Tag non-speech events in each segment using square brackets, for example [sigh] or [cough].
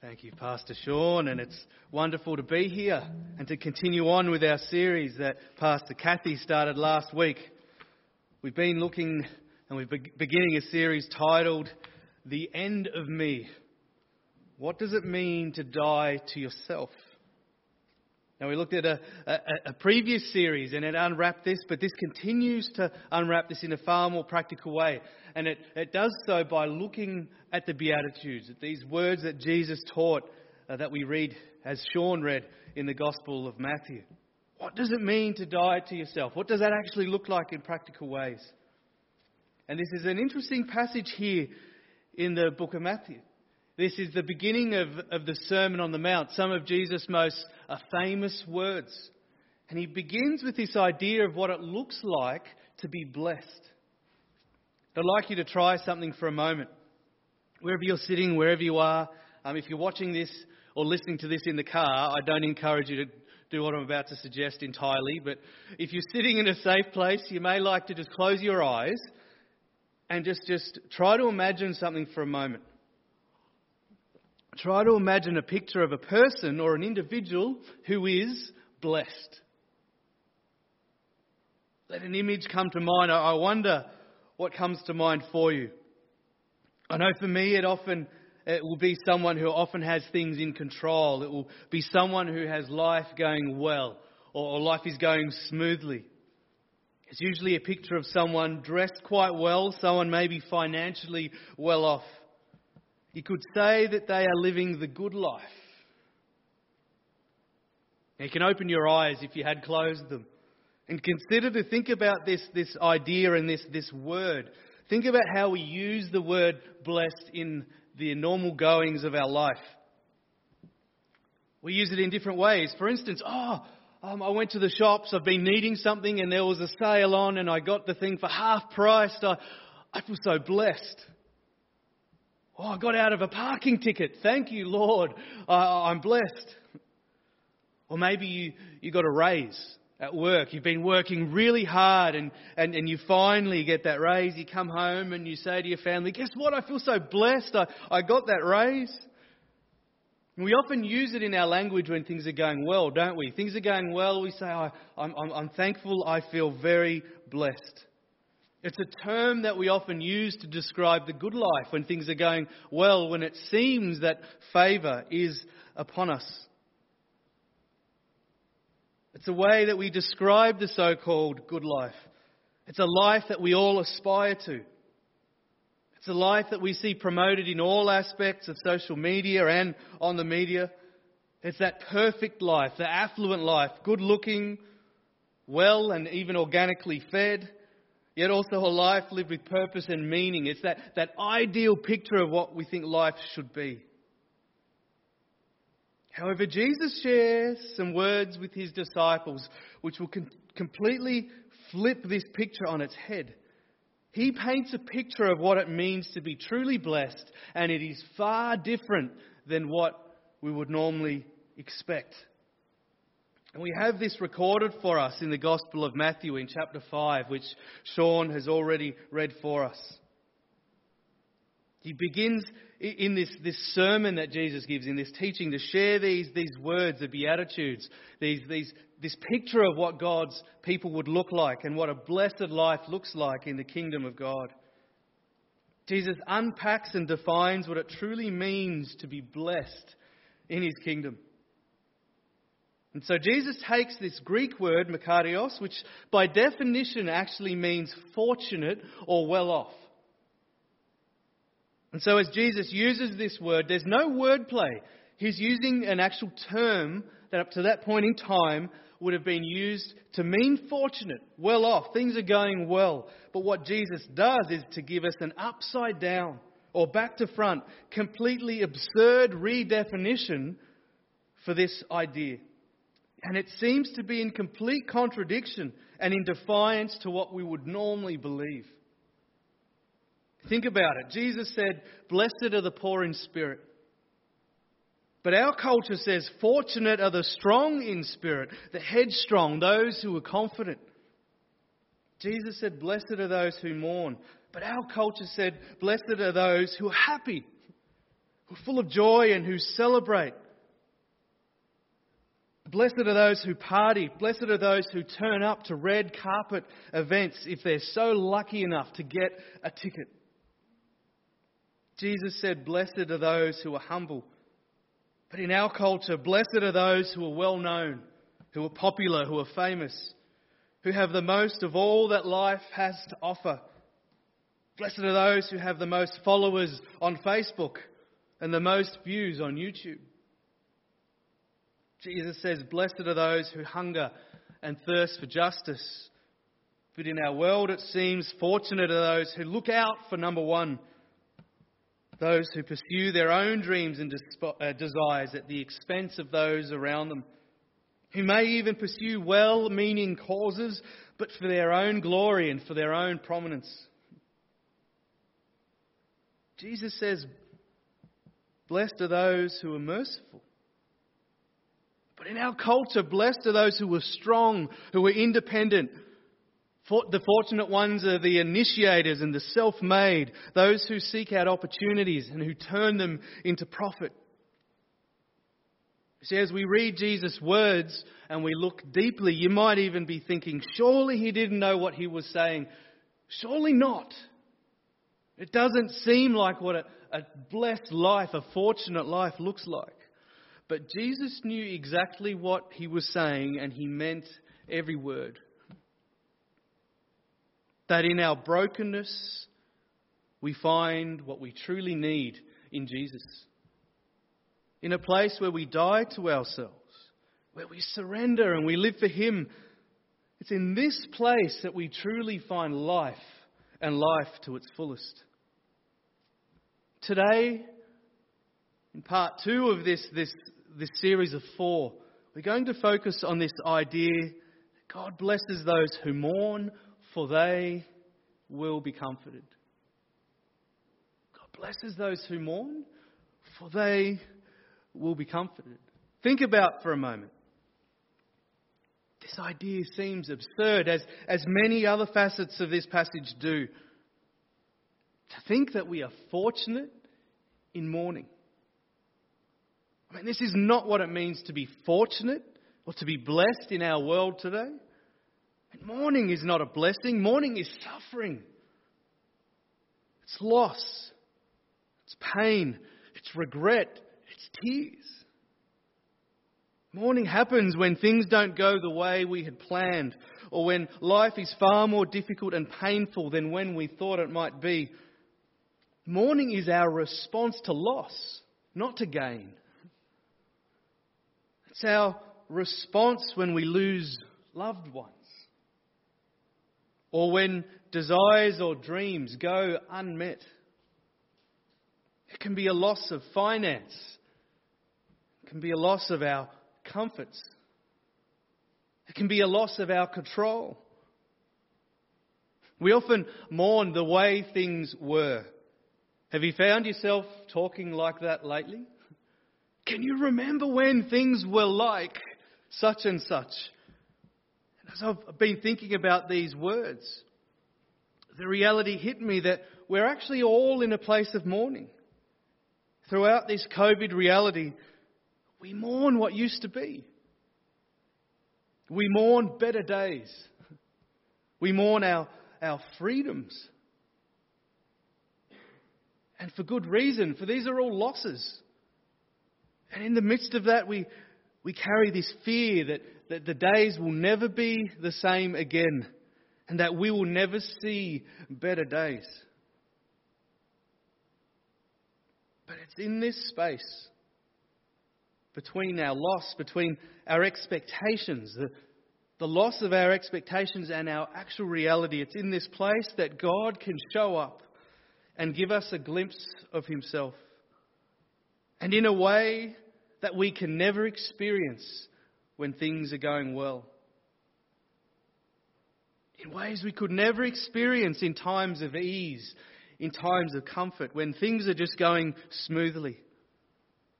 Thank you, Pastor Sean, and it's wonderful to be here and to continue on with our series that Pastor Kathy started last week. We've been looking and we're beginning a series titled The End of Me. What does it mean to die to yourself? Now, we looked at a, a, a, previous series and it unwrapped this, but this continues to unwrap this in a far more practical way. And it, it does so by looking at the Beatitudes, at these words that Jesus taught uh, that we read, as Sean read in the Gospel of Matthew. What does it mean to die to yourself? What does that actually look like in practical ways? And this is an interesting passage here in the book of Matthew. This is the beginning of, of the Sermon on the Mount, some of Jesus' most uh, famous words. And he begins with this idea of what it looks like to be blessed. I'd like you to try something for a moment. Wherever you're sitting, wherever you are, um, if you're watching this or listening to this in the car, I don't encourage you to do what I'm about to suggest entirely. But if you're sitting in a safe place, you may like to just close your eyes and just, just try to imagine something for a moment. Try to imagine a picture of a person or an individual who is blessed. Let an image come to mind. I wonder what comes to mind for you. I know for me, it often it will be someone who often has things in control. It will be someone who has life going well or life is going smoothly. It's usually a picture of someone dressed quite well, someone maybe financially well off. You could say that they are living the good life. Now, you can open your eyes if you had closed them and consider to think about this, this idea and this, this word. Think about how we use the word blessed in the normal goings of our life. We use it in different ways. For instance, oh, um, I went to the shops, I've been needing something, and there was a sale on, and I got the thing for half price. I, I feel so blessed. Oh, I got out of a parking ticket. Thank you, Lord. I'm blessed. Or maybe you, you got a raise at work. You've been working really hard and, and, and you finally get that raise. You come home and you say to your family, Guess what? I feel so blessed. I, I got that raise. We often use it in our language when things are going well, don't we? Things are going well, we say, I, I'm, I'm, I'm thankful, I feel very blessed. It's a term that we often use to describe the good life when things are going well, when it seems that favour is upon us. It's a way that we describe the so called good life. It's a life that we all aspire to. It's a life that we see promoted in all aspects of social media and on the media. It's that perfect life, the affluent life, good looking, well and even organically fed yet also a life lived with purpose and meaning. It's that, that ideal picture of what we think life should be. However, Jesus shares some words with his disciples which will com- completely flip this picture on its head. He paints a picture of what it means to be truly blessed, and it is far different than what we would normally expect. And we have this recorded for us in the Gospel of Matthew in chapter 5, which Sean has already read for us. He begins in this, this sermon that Jesus gives, in this teaching, to share these, these words, the Beatitudes, these, these, this picture of what God's people would look like and what a blessed life looks like in the kingdom of God. Jesus unpacks and defines what it truly means to be blessed in his kingdom. And so Jesus takes this Greek word, makarios, which by definition actually means fortunate or well off. And so as Jesus uses this word, there's no wordplay. He's using an actual term that up to that point in time would have been used to mean fortunate, well off, things are going well. But what Jesus does is to give us an upside down or back to front, completely absurd redefinition for this idea. And it seems to be in complete contradiction and in defiance to what we would normally believe. Think about it. Jesus said, Blessed are the poor in spirit. But our culture says, Fortunate are the strong in spirit, the headstrong, those who are confident. Jesus said, Blessed are those who mourn. But our culture said, Blessed are those who are happy. who are full of joy and who celebrate. Blessed are those who party. Blessed are those who turn up to red carpet events if they're so lucky enough to get a ticket. Jesus said, Blessed are those who are humble. But in our culture, blessed are those who are well known, who are popular, who are famous, who have the most of all that life has to offer. Blessed are those who have the most followers on Facebook and the most views on YouTube. Jesus says, Blessed are those who hunger and thirst for justice. But in our world, it seems fortunate are those who look out for number one, those who pursue their own dreams and uh, desires at the expense of those around them, who may even pursue well meaning causes, but for their own glory and for their own prominence. Jesus says, Blessed are those who are merciful. But in our culture, blessed are those who are strong, who are independent. The fortunate ones are the initiators and the self made, those who seek out opportunities and who turn them into profit. See, as we read Jesus' words and we look deeply, you might even be thinking, surely he didn't know what he was saying. Surely not. It doesn't seem like what a, a blessed life, a fortunate life looks like. But Jesus knew exactly what he was saying and he meant every word. That in our brokenness, we find what we truly need in Jesus. In a place where we die to ourselves, where we surrender and we live for Him. It's in this place that we truly find life and life to its fullest. Today, in part two of this, this, this series of four, we're going to focus on this idea God blesses those who mourn, for they will be comforted. God blesses those who mourn, for they will be comforted. Think about for a moment. This idea seems absurd, as, as many other facets of this passage do. To think that we are fortunate in mourning. I mean, this is not what it means to be fortunate or to be blessed in our world today. And mourning is not a blessing, mourning is suffering. It's loss, it's pain, it's regret, it's tears. Mourning happens when things don't go the way we had planned, or when life is far more difficult and painful than when we thought it might be. Mourning is our response to loss, not to gain. It's our response when we lose loved ones, or when desires or dreams go unmet. It can be a loss of finance, it can be a loss of our comforts, it can be a loss of our control. We often mourn the way things were have you found yourself talking like that lately? Can you remember when things were like such and such? And as I've been thinking about these words, the reality hit me that we're actually all in a place of mourning. Throughout this COVID reality, we mourn what used to be. We mourn better days. We mourn our, our freedoms and for good reason, for these are all losses. And in the midst of that, we, we carry this fear that, that the days will never be the same again and that we will never see better days. But it's in this space between our loss, between our expectations, the, the loss of our expectations and our actual reality, it's in this place that God can show up and give us a glimpse of Himself. And in a way that we can never experience when things are going well. In ways we could never experience in times of ease, in times of comfort, when things are just going smoothly.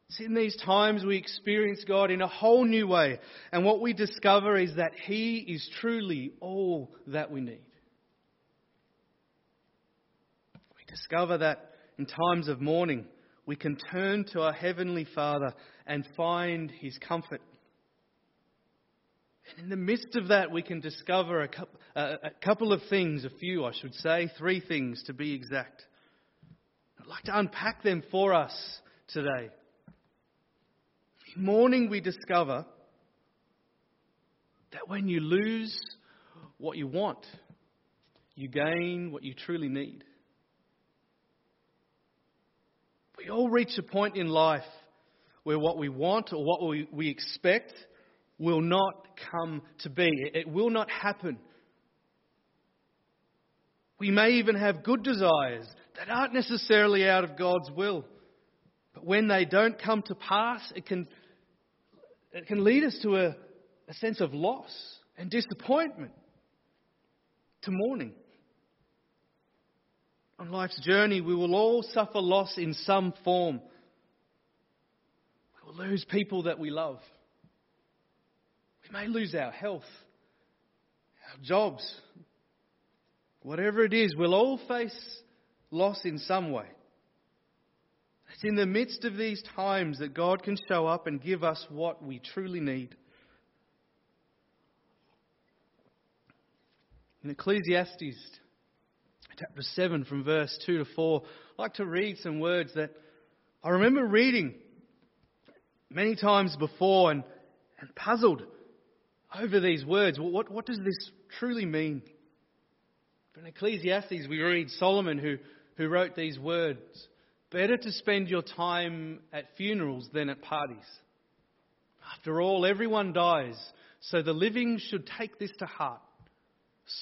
It's in these times we experience God in a whole new way, and what we discover is that He is truly all that we need. We discover that in times of mourning, we can turn to our Heavenly Father and find His comfort. And in the midst of that, we can discover a couple, a couple of things, a few, I should say, three things to be exact. I'd like to unpack them for us today. In mourning, we discover that when you lose what you want, you gain what you truly need. We all reach a point in life where what we want or what we, we expect will not come to be. It will not happen. We may even have good desires that aren't necessarily out of God's will. But when they don't come to pass, it can, it can lead us to a, a sense of loss and disappointment, to mourning. On life's journey, we will all suffer loss in some form. We will lose people that we love. We may lose our health, our jobs, whatever it is. We'll all face loss in some way. It's in the midst of these times that God can show up and give us what we truly need. In Ecclesiastes chapter 7 from verse 2 to 4, I'd like to read some words that I remember reading many times before and, and puzzled over these words. What, what does this truly mean? In Ecclesiastes, we read Solomon who, who wrote these words Better to spend your time at funerals than at parties. After all, everyone dies, so the living should take this to heart.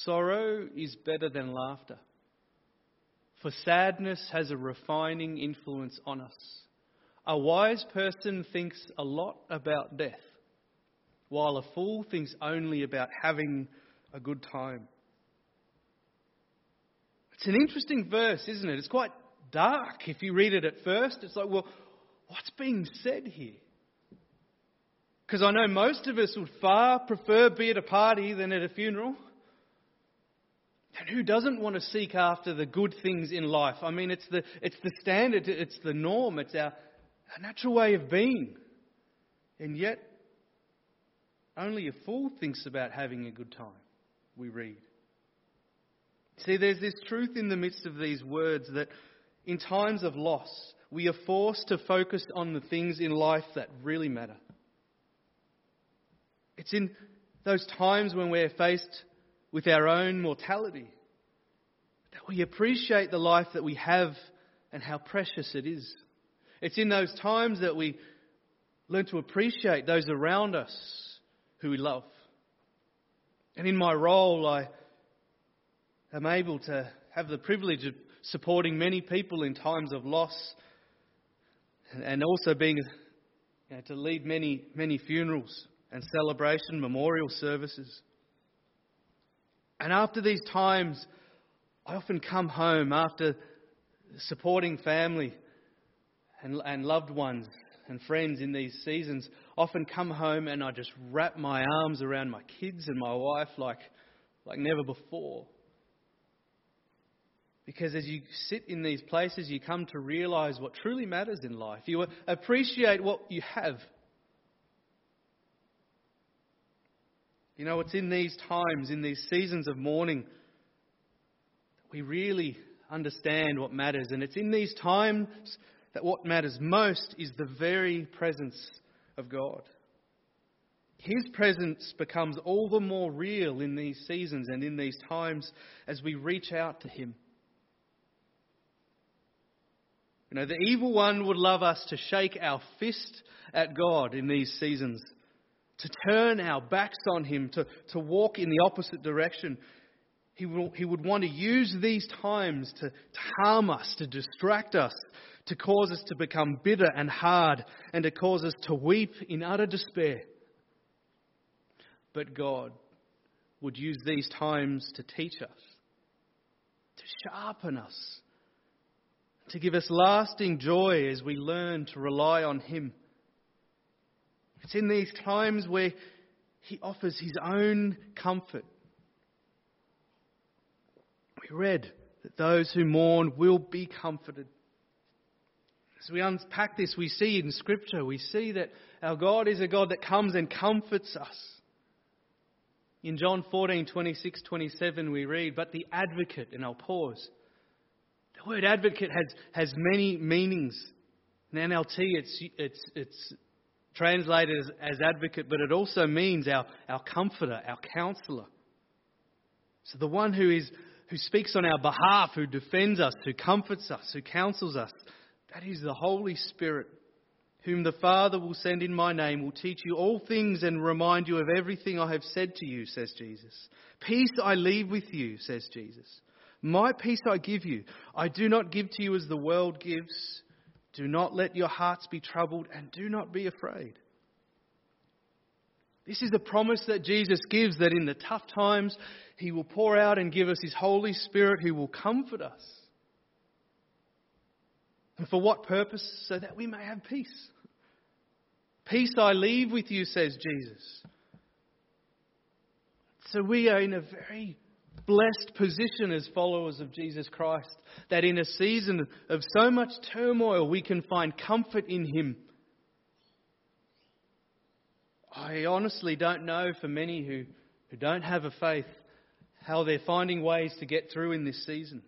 Sorrow is better than laughter. For sadness has a refining influence on us. A wise person thinks a lot about death, while a fool thinks only about having a good time. It's an interesting verse, isn't it? It's quite dark if you read it at first. It's like, well, what's being said here? Because I know most of us would far prefer be at a party than at a funeral. And who doesn't want to seek after the good things in life? I mean, it's the, it's the standard, it's the norm, it's our, our natural way of being. And yet, only a fool thinks about having a good time, we read. See, there's this truth in the midst of these words that in times of loss, we are forced to focus on the things in life that really matter. It's in those times when we're faced with our own mortality. That we appreciate the life that we have and how precious it is. It's in those times that we learn to appreciate those around us who we love. And in my role, I am able to have the privilege of supporting many people in times of loss and also being you know, to lead many, many funerals and celebration memorial services. And after these times, I often come home after supporting family and, and loved ones and friends in these seasons. Often come home and I just wrap my arms around my kids and my wife like, like never before. Because as you sit in these places, you come to realize what truly matters in life. You appreciate what you have You know, it's in these times, in these seasons of mourning, that we really understand what matters. And it's in these times that what matters most is the very presence of God. His presence becomes all the more real in these seasons and in these times as we reach out to Him. You know, the evil one would love us to shake our fist at God in these seasons to turn our backs on Him, to, to walk in the opposite direction. He, will, he would want to use these times to, to harm us, to distract us, to cause us to become bitter and hard, and to cause us to weep in utter despair. But God would use these times to teach us, to sharpen us, to give us lasting joy as we learn to rely on Him it's in these times where he offers his own comfort. We read that those who mourn will be comforted. As we unpack this, we see in Scripture, we see that our God is a God that comes and comforts us. In John 14, 26, 27, we read, But the advocate, and I'll pause. The word advocate has, has many meanings. In NLT, it's, it's, it's translated as, as advocate, but it also means our, our comforter, our counselor. So the one who, is, who speaks on our behalf, who defends us, who comforts us, who counsels us, that is the Holy Spirit whom the Father will send in my name, will teach you all things and remind you of everything I have said to you, says Jesus. Peace I leave with you, says Jesus. My peace I give you. I do not give to you as the world gives. Do not let your hearts be troubled and do not be afraid. This is the promise that Jesus gives that in the tough times, He will pour out and give us His Holy Spirit who will comfort us. And for what purpose? So that we may have peace. Peace I leave with you, says Jesus. So we are in a very blessed position as followers of Jesus Christ that in a season of so much turmoil we can find comfort in Him. I honestly don't know for many who, who don't have a faith how they're finding ways to get through in this season.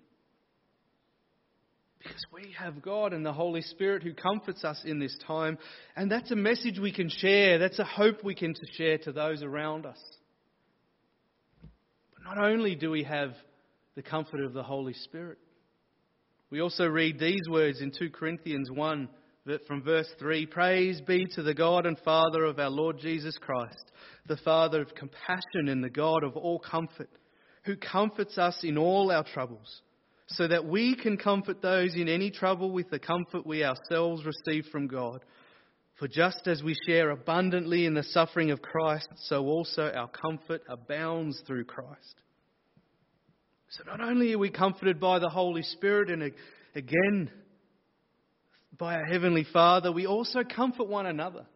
Because we have God and the Holy Spirit who comforts us in this time. And that's a message we can share. That's a hope we can share to those around us. Not only do we have the comfort of the Holy Spirit, we also read these words in 2 Corinthians 1 from verse 3 Praise be to the God and Father of our Lord Jesus Christ, the Father of compassion and the God of all comfort, who comforts us in all our troubles so that we can comfort those in any trouble with the comfort we ourselves receive from God. For just as we share abundantly in the suffering of Christ, so also our comfort abounds through Christ. So not only are we comforted by the Holy Spirit and again by our Heavenly Father, we also comfort one another.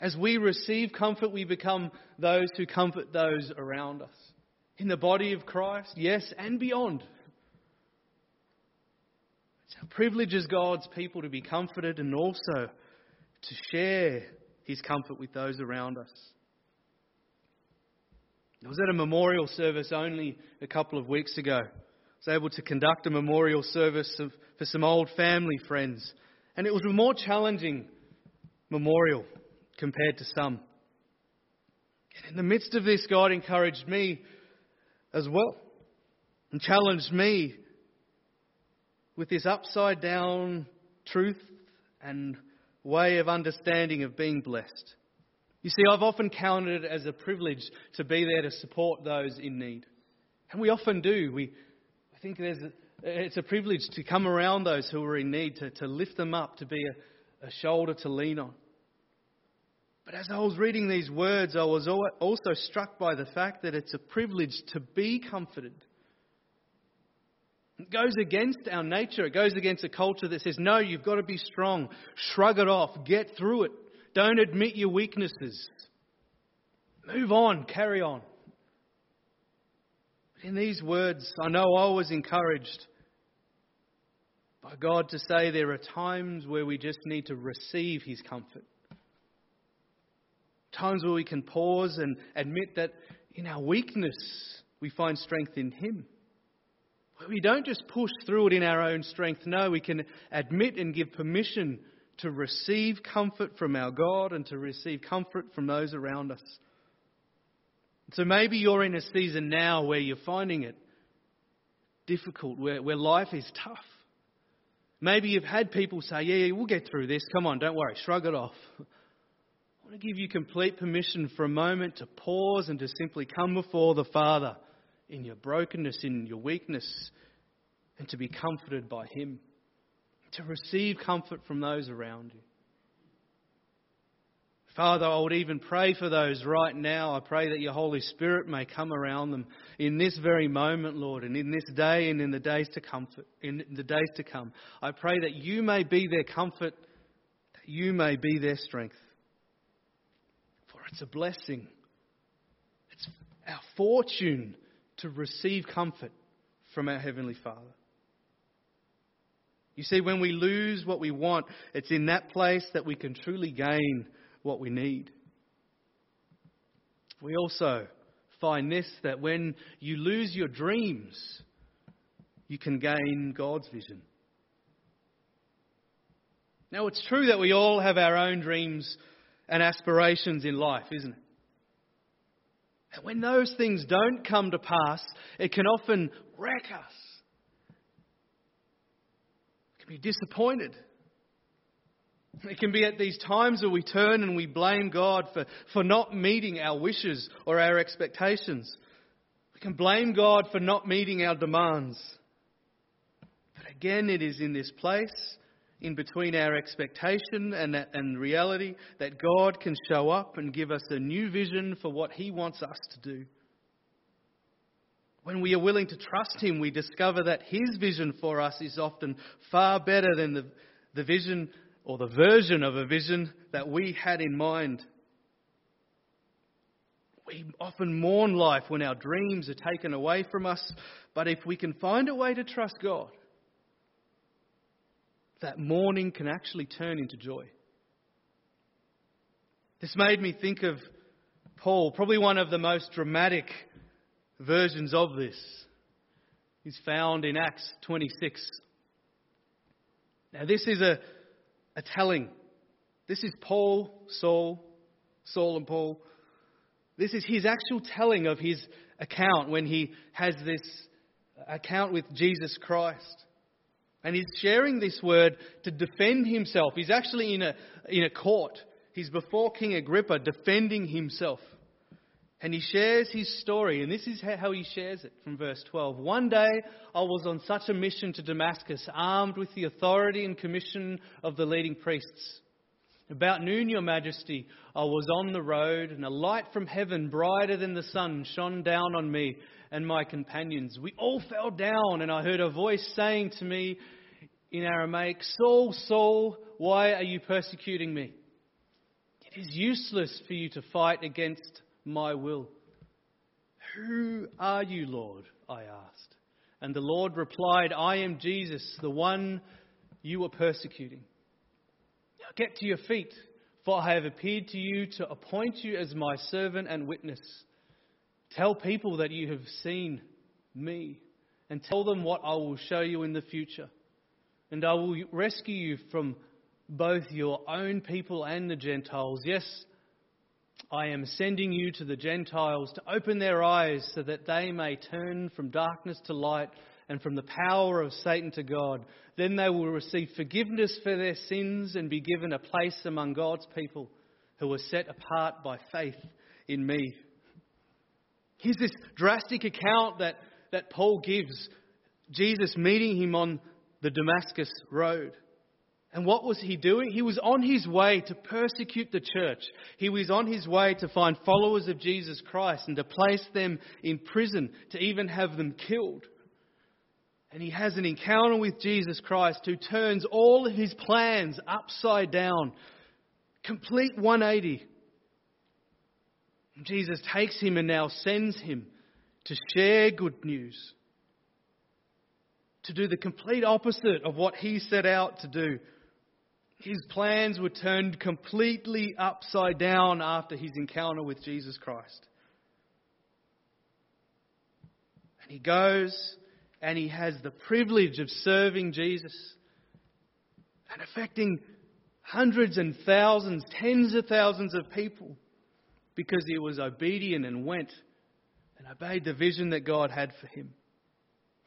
As we receive comfort, we become those who comfort those around us. In the body of Christ, yes, and beyond. It's our privilege as God's people to be comforted and also to share his comfort with those around us. I was at a memorial service only a couple of weeks ago. I was able to conduct a memorial service of, for some old family friends, and it was a more challenging memorial compared to some. And in the midst of this, God encouraged me as well and challenged me with this upside down truth and way of understanding of being blessed. You see, I've often counted it as a privilege to be there to support those in need. And we often do. We, I think there's a, it's a privilege to come around those who are in need, to, to lift them up, to be a, a shoulder to lean on. But as I was reading these words, I was also struck by the fact that it's a privilege to be comforted. It goes against our nature. It goes against a culture that says, no, you've got to be strong. Shrug it off. Get through it. Don't admit your weaknesses. Move on. Carry on. But in these words, I know I was encouraged by God to say there are times where we just need to receive His comfort. Times where we can pause and admit that in our weakness we find strength in Him. We don't just push through it in our own strength. No, we can admit and give permission to receive comfort from our God and to receive comfort from those around us. So maybe you're in a season now where you're finding it difficult, where, where life is tough. Maybe you've had people say, yeah, yeah, we'll get through this. Come on, don't worry, shrug it off. [laughs] I want to give you complete permission for a moment to pause and to simply come before the Father in your brokenness, in your weakness, and to be comforted by Him, to receive comfort from those around you. Father, I would even pray for those right now. I pray that your Holy Spirit may come around them in this very moment, Lord, and in this day and in the days to comfort, in the days to come. I pray that you may be their comfort, that you may be their strength. For it's a blessing. It's our fortune to receive comfort from our Heavenly Father. You see, when we lose what we want, it's in that place that we can truly gain what we need. We also find this that when you lose your dreams, you can gain God's vision. Now, it's true that we all have our own dreams and aspirations in life, isn't it? And when those things don't come to pass, it can often wreck us. We can be disappointed. It can be at these times where we turn and we blame God for, for not meeting our wishes or our expectations. We can blame God for not meeting our demands. But again, it is in this place, in between our expectation and, and reality, that God can show up and give us a new vision for what He wants us to do. When we are willing to trust Him, we discover that His vision for us is often far better than the, the vision or the version of a vision that we had in mind. We often mourn life when our dreams are taken away from us, but if we can find a way to trust God, that mourning can actually turn into joy. This made me think of Paul, probably one of the most dramatic versions of this. Is found in Acts 26. Now, this is a a telling. This is Paul, Saul, Saul and Paul. This is his actual telling of his account when he has this account with Jesus Christ. And he's sharing this word to defend himself. He's actually in a, in a court. He's before King Agrippa defending himself. And he shares his story, and this is how he shares it from verse 12. One day I was on such a mission to Damascus, armed with the authority and commission of the leading priests. About noon, Your Majesty, I was on the road, and a light from heaven, brighter than the sun, shone down on me and my companions. We all fell down, and I heard a voice saying to me in Aramaic, Saul, Saul, why are you persecuting me? It is useless for you to fight against my will. Who are you, Lord? I asked. And the Lord replied, I am Jesus, the one you were persecuting. Now get to your feet, for I have appeared to you to appoint you as my servant and witness. Tell people that you have seen me, and tell them what I will show you in the future. And I will rescue you from both your own people and the Gentiles. Yes, I am sending you to the Gentiles to open their eyes so that they may turn from darkness to light and from the power of Satan to God. Then they will receive forgiveness for their sins and be given a place among God's people who are set apart by faith in me. Here's this drastic account that, that Paul gives Jesus meeting him on the Damascus road. And what was he doing? He was on his way to persecute the church. He was on his way to find followers of Jesus Christ and to place them in prison, to even have them killed. And he has an encounter with Jesus Christ who turns all of his plans upside down. Complete 180. Jesus takes him and now sends him to share good news. To do the complete opposite of what he set out to do his plans were turned completely upside down after his encounter with Jesus Christ. And he goes and he has the privilege of serving Jesus and affecting hundreds and thousands, tens of thousands of people because he was obedient and went and obeyed the vision that God had for him.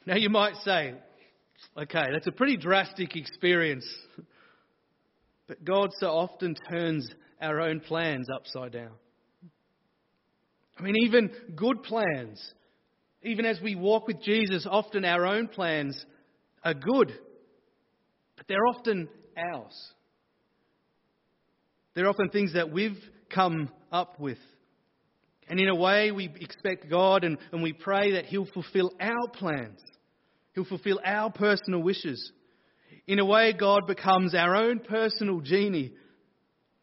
Now you might say, okay, that's a pretty drastic experience. But God so often turns our own plans upside down. I mean, even good plans, even as we walk with Jesus, often our own plans are good, but they're often ours. They're often things that we've come up with. And in a way, we expect God and, and we pray that He'll fulfill our plans. He'll fulfill our personal wishes. In a way, God becomes our own personal genie.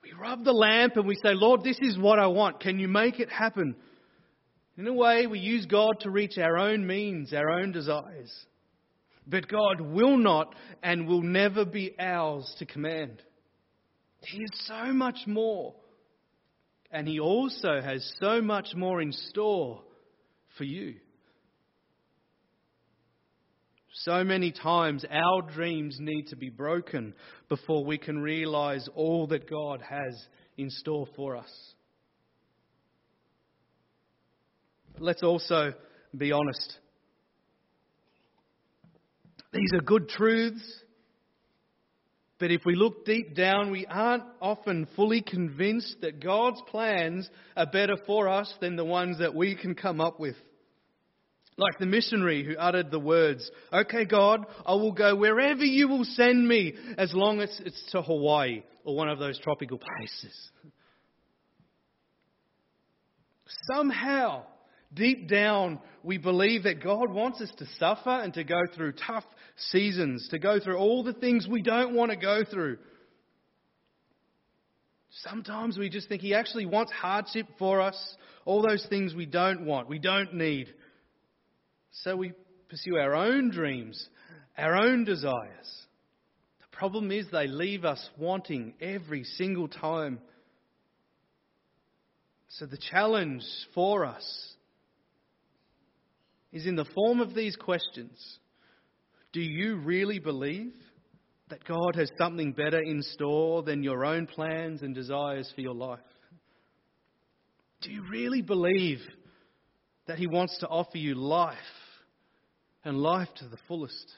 We rub the lamp and we say, Lord, this is what I want. Can you make it happen? In a way, we use God to reach our own means, our own desires. But God will not and will never be ours to command. He is so much more. And He also has so much more in store for you. So many times our dreams need to be broken before we can realize all that God has in store for us. Let's also be honest. These are good truths, but if we look deep down, we aren't often fully convinced that God's plans are better for us than the ones that we can come up with. Like the missionary who uttered the words, Okay, God, I will go wherever you will send me as long as it's to Hawaii or one of those tropical [laughs] places. Somehow, Deep down, we believe that God wants us to suffer and to go through tough seasons, to go through all the things we don't want to go through. Sometimes we just think He actually wants hardship for us, all those things we don't want, we don't need. So we pursue our own dreams, our own desires. The problem is they leave us wanting every single time. So the challenge for us is in the form of these questions Do you really believe that God has something better in store than your own plans and desires for your life? Do you really believe that He wants to offer you life and life to the fullest?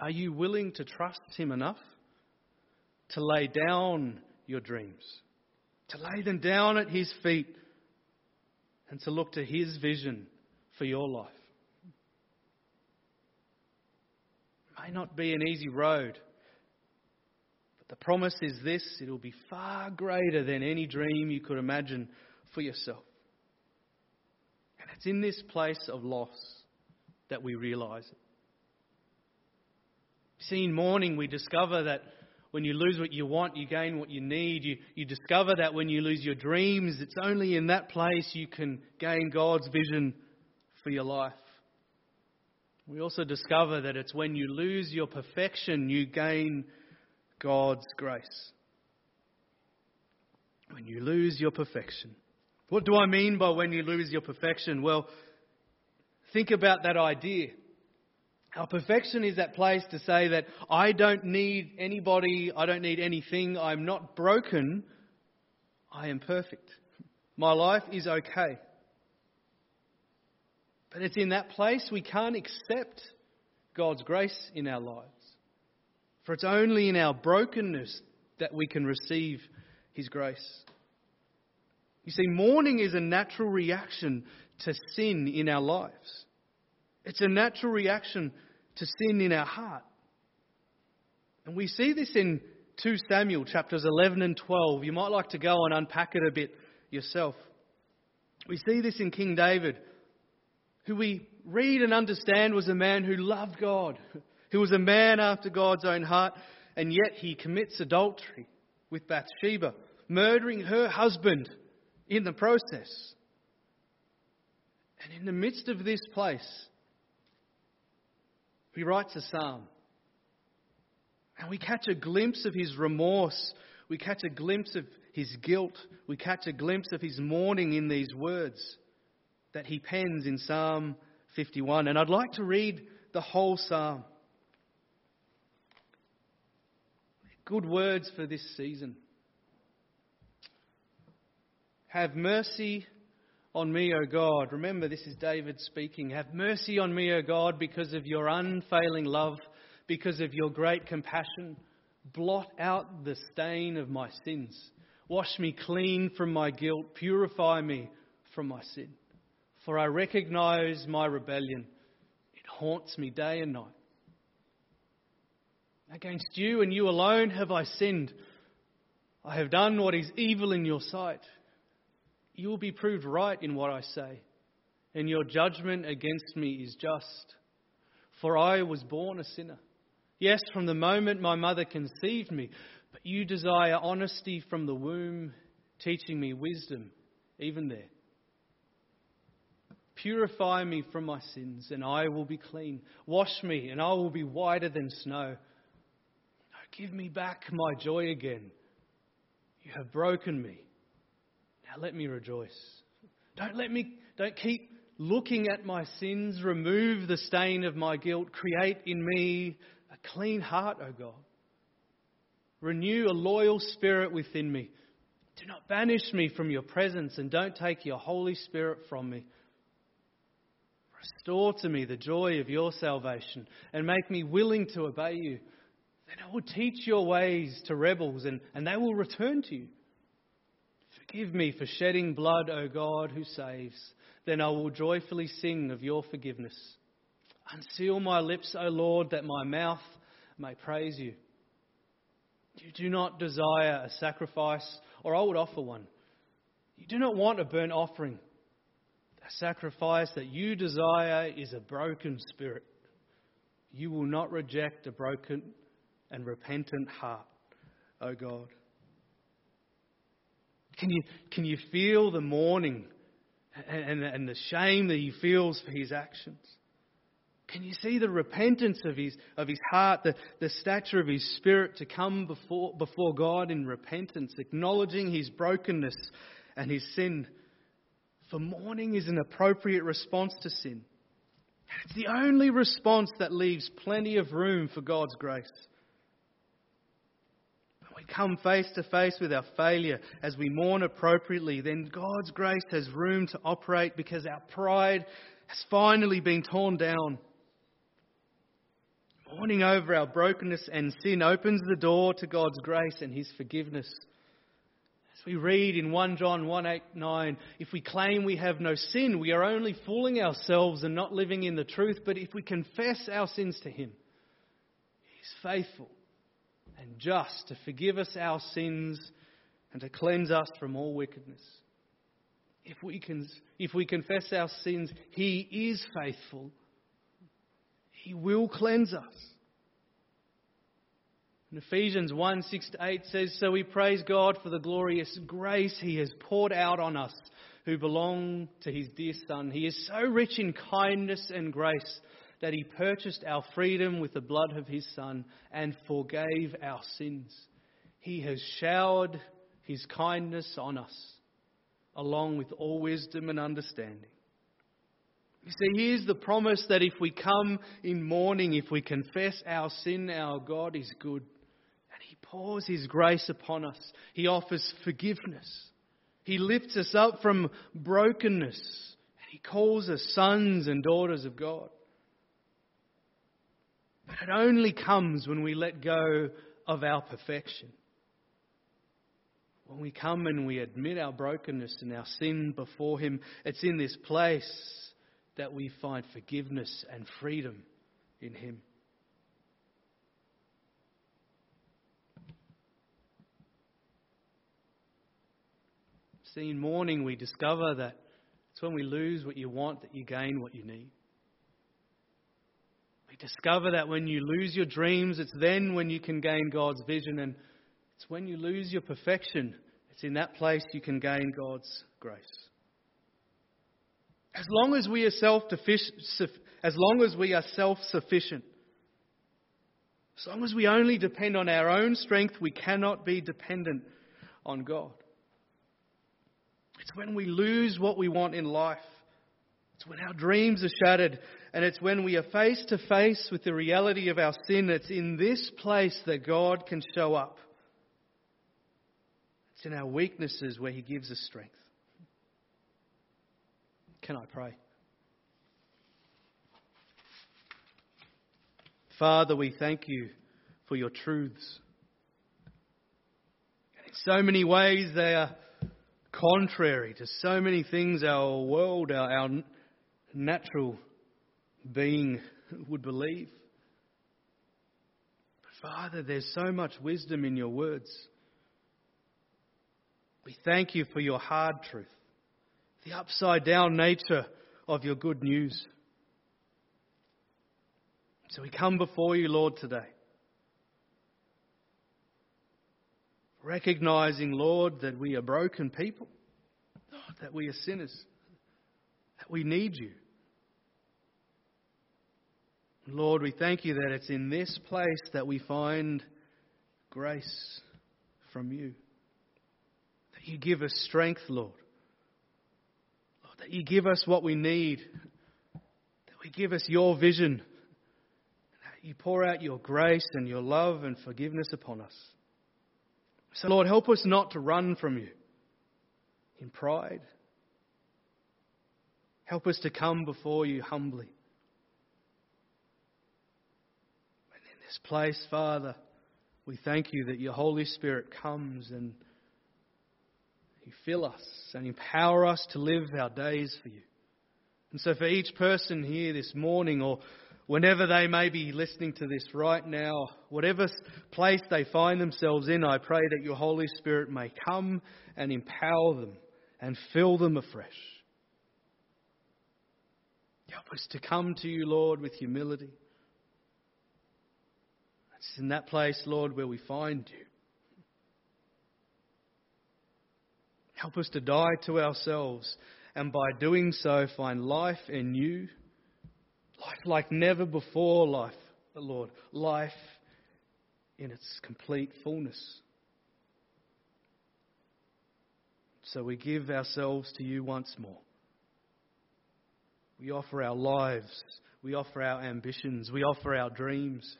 Are you willing to trust Him enough to lay down your dreams, to lay them down at His feet? And to look to His vision for your life. It may not be an easy road, but the promise is this it will be far greater than any dream you could imagine for yourself. And it's in this place of loss that we realize it. See, in mourning, we discover that when you lose what you want, you gain what you need. You, you discover that when you lose your dreams, it's only in that place you can gain God's vision for your life. We also discover that it's when you lose your perfection you gain God's grace. When you lose your perfection. What do I mean by when you lose your perfection? Well, think about that idea. Our perfection is that place to say that I don't need anybody, I don't need anything, I'm not broken, I am perfect. My life is okay. But it's in that place we can't accept God's grace in our lives. For it's only in our brokenness that we can receive His grace. You see, mourning is a natural reaction to sin in our lives. It's a natural reaction to sin in our heart. And we see this in 2 Samuel chapters 11 and 12. You might like to go and unpack it a bit yourself. We see this in King David, who we read and understand was a man who loved God, [laughs] who was a man after God's own heart, and yet he commits adultery with Bathsheba, murdering her husband in the process. And in the midst of this place, he writes a psalm. And we catch a glimpse of his remorse. We catch a glimpse of his guilt. We catch a glimpse of his mourning in these words that he pens in Psalm 51. And I'd like to read the whole psalm. Good words for this season. Have mercy on me, O God. Remember, this is David speaking. Have mercy on me, O God, because of your unfailing love, because of your great compassion. Blot out the stain of my sins. Wash me clean from my guilt. Purify me from my sin. For I recognize my rebellion. It haunts me day and night. Against you and you alone have I sinned. I have done what is evil in your sight you will be proved right in what I say, and your judgment against me is just. For I was born a sinner. Yes, from the moment my mother conceived me, but you desire honesty from the womb, teaching me wisdom, even there. Purify me from my sins, and I will be clean. Wash me, and I will be whiter than snow. Give me back my joy again. You have broken me. Now let me rejoice. Don't let me, don't keep looking at my sins. Remove the stain of my guilt. Create in me a clean heart, O God. Renew a loyal spirit within me. Do not banish me from your presence and don't take your Holy Spirit from me. Restore to me the joy of your salvation and make me willing to obey you. Then I will teach your ways to rebels and, and they will return to you. Forgive me for shedding blood, O God, who saves. Then I will joyfully sing of your forgiveness. Unseal my lips, O Lord, that my mouth may praise you. You do not desire a sacrifice, or I would offer one. You do not want a burnt offering. The sacrifice that you desire is a broken spirit. You will not reject a broken and repentant heart, O God. Can you, can you feel the mourning and, and, and the shame that he feels for his actions? Can you see the repentance of his, of his heart, the, the stature of his spirit to come before, before God in repentance, acknowledging his brokenness and his sin? For mourning is an appropriate response to sin. It's the only response that leaves plenty of room for God's grace. Come face to face with our failure as we mourn appropriately, then God's grace has room to operate because our pride has finally been torn down. Mourning over our brokenness and sin opens the door to God's grace and His forgiveness. As we read in 1 John 1 8, 9, if we claim we have no sin, we are only fooling ourselves and not living in the truth. But if we confess our sins to Him, He is faithful and just to forgive us our sins and to cleanse us from all wickedness. If we, can, if we confess our sins, He is faithful he will cleanse us. And Ephesians 1 6 to 8 says, So we praise God for the glorious grace He has poured out on us who belong to His dear Son. He is so rich in kindness and grace that He purchased our freedom with the blood of His Son and forgave our sins. He has showered His kindness on us, along with all wisdom and understanding. You see, here's the promise that if we come in mourning, if we confess our sin, our God is good. And He pours His grace upon us. He offers forgiveness. He lifts us up from brokenness. And He calls us sons and daughters of God. But it only comes when we let go of our perfection. When we come and we admit our brokenness and our sin before Him, it's in this place that we find forgiveness and freedom in Him. See, in mourning, we discover that it's when we lose what you want that you gain what you need. Discover that when you lose your dreams, it's then when you can gain God's vision. And it's when you lose your perfection, it's in that place you can gain God's grace. As long as we are self as long as we are self-sufficient, as long as we only depend on our own strength, we cannot be dependent on God. It's when we lose what we want in life. It's when our dreams are shattered. And it's when we are face to face with the reality of our sin. It's in this place that God can show up. It's in our weaknesses where He gives us strength. Can I pray? Father, we thank you for your truths. In so many ways, they are contrary to so many things our world, our, our natural being would believe. But Father, there's so much wisdom in your words. We thank you for your hard truth the upside down nature of your good news. So we come before you, Lord, today. Recognizing, Lord, that we are broken people, that we are sinners, that we need you. Lord, we thank you that it's in this place that we find grace from you. That you give us strength, Lord. Lord, that you give us what we need. That we give us your vision. That you pour out your grace and your love and forgiveness upon us. So, Lord, help us not to run from you in pride. Help us to come before you humbly. This place, Father, we thank you that your Holy Spirit comes and you fill us and empower us to live our days for you. And so, for each person here this morning, or whenever they may be listening to this right now, whatever place they find themselves in, I pray that your Holy Spirit may come and empower them and fill them afresh. Help us to come to you, Lord, with humility. It's in that place, Lord, where we find you. Help us to die to ourselves and by doing so find life in you. Life like never before, life, Lord. Life in its complete fullness. So we give ourselves to you once more. We offer our lives. We offer our ambitions. We offer our dreams.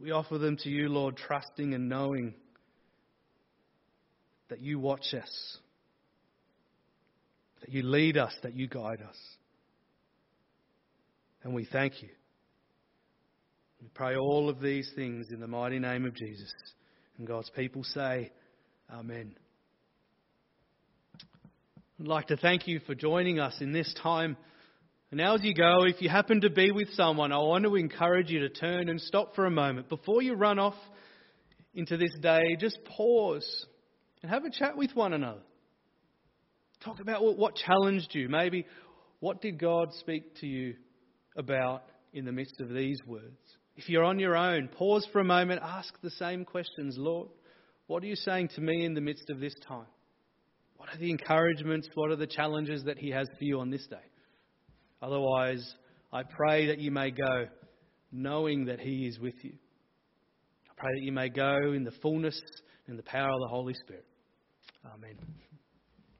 We offer them to you, Lord, trusting and knowing that you watch us, that you lead us, that you guide us. And we thank you. We pray all of these things in the mighty name of Jesus. And God's people say, Amen. I'd like to thank you for joining us in this time now, as you go, if you happen to be with someone, I want to encourage you to turn and stop for a moment. Before you run off into this day, just pause and have a chat with one another. Talk about what, what challenged you. Maybe what did God speak to you about in the midst of these words? If you're on your own, pause for a moment, ask the same questions Lord, what are you saying to me in the midst of this time? What are the encouragements? What are the challenges that He has for you on this day? Otherwise, I pray that you may go knowing that He is with you. I pray that you may go in the fullness and the power of the Holy Spirit. Amen.